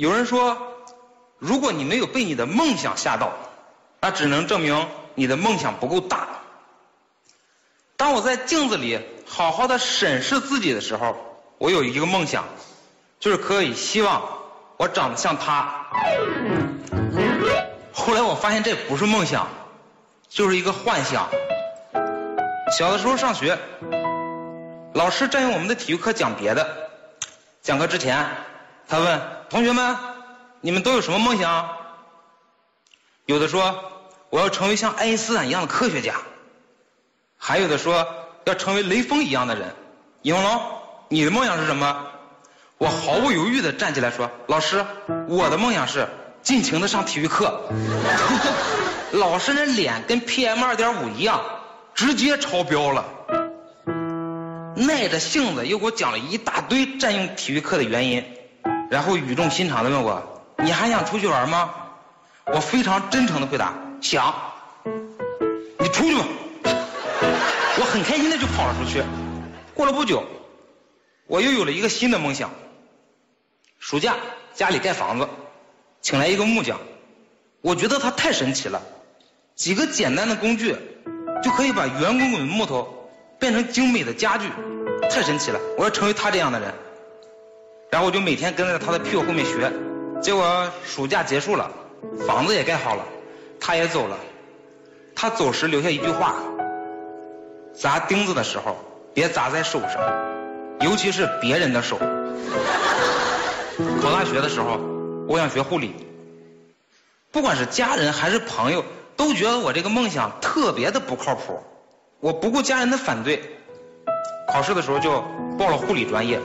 有人说，如果你没有被你的梦想吓到，那只能证明你的梦想不够大。当我在镜子里好好的审视自己的时候，我有一个梦想，就是可以希望我长得像他。后来我发现这不是梦想，就是一个幻想。小的时候上学，老师占用我们的体育课讲别的，讲课之前，他问同学们：“你们都有什么梦想？”有的说：“我要成为像爱因斯坦一样的科学家。”还有的说：“要成为雷锋一样的人。”尹龙，你的梦想是什么？我毫不犹豫的站起来说：“老师，我的梦想是。”尽情的上体育课，老师那脸跟 PM 二点五一样，直接超标了。耐着性子又给我讲了一大堆占用体育课的原因，然后语重心长的问我：“你还想出去玩吗？”我非常真诚的回答：“想。”你出去吧。我很开心的就跑了出去。过了不久，我又有了一个新的梦想。暑假家里盖房子。请来一个木匠，我觉得他太神奇了，几个简单的工具就可以把圆滚滚的木头变成精美的家具，太神奇了！我要成为他这样的人。然后我就每天跟在他的屁股后面学，结果暑假结束了，房子也盖好了，他也走了。他走时留下一句话：砸钉子的时候别砸在手上，尤其是别人的手。考大学的时候。我想学护理，不管是家人还是朋友，都觉得我这个梦想特别的不靠谱。我不顾家人的反对，考试的时候就报了护理专业。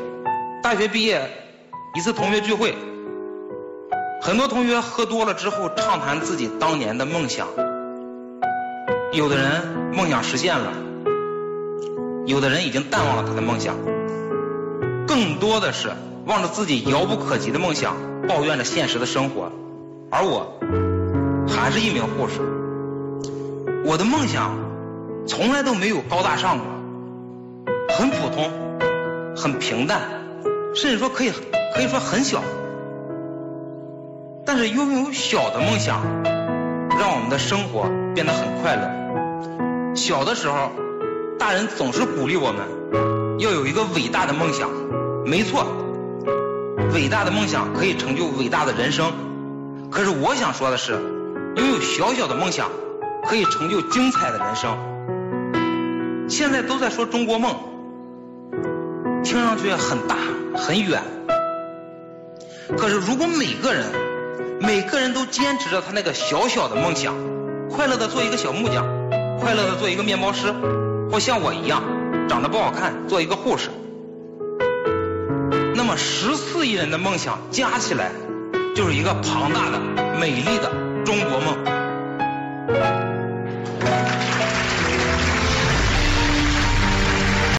大学毕业，一次同学聚会，很多同学喝多了之后畅谈自己当年的梦想。有的人梦想实现了，有的人已经淡忘了他的梦想，更多的是望着自己遥不可及的梦想。抱怨着现实的生活，而我还是一名护士。我的梦想从来都没有高大上过，很普通，很平淡，甚至说可以可以说很小。但是拥有小的梦想，让我们的生活变得很快乐。小的时候，大人总是鼓励我们要有一个伟大的梦想，没错。伟大的梦想可以成就伟大的人生，可是我想说的是，拥有小小的梦想可以成就精彩的人生。现在都在说中国梦，听上去很大很远，可是如果每个人每个人都坚持着他那个小小的梦想，快乐的做一个小木匠，快乐的做一个面包师，或像我一样长得不好看做一个护士。那么十四亿人的梦想加起来，就是一个庞大的、美丽的中国梦。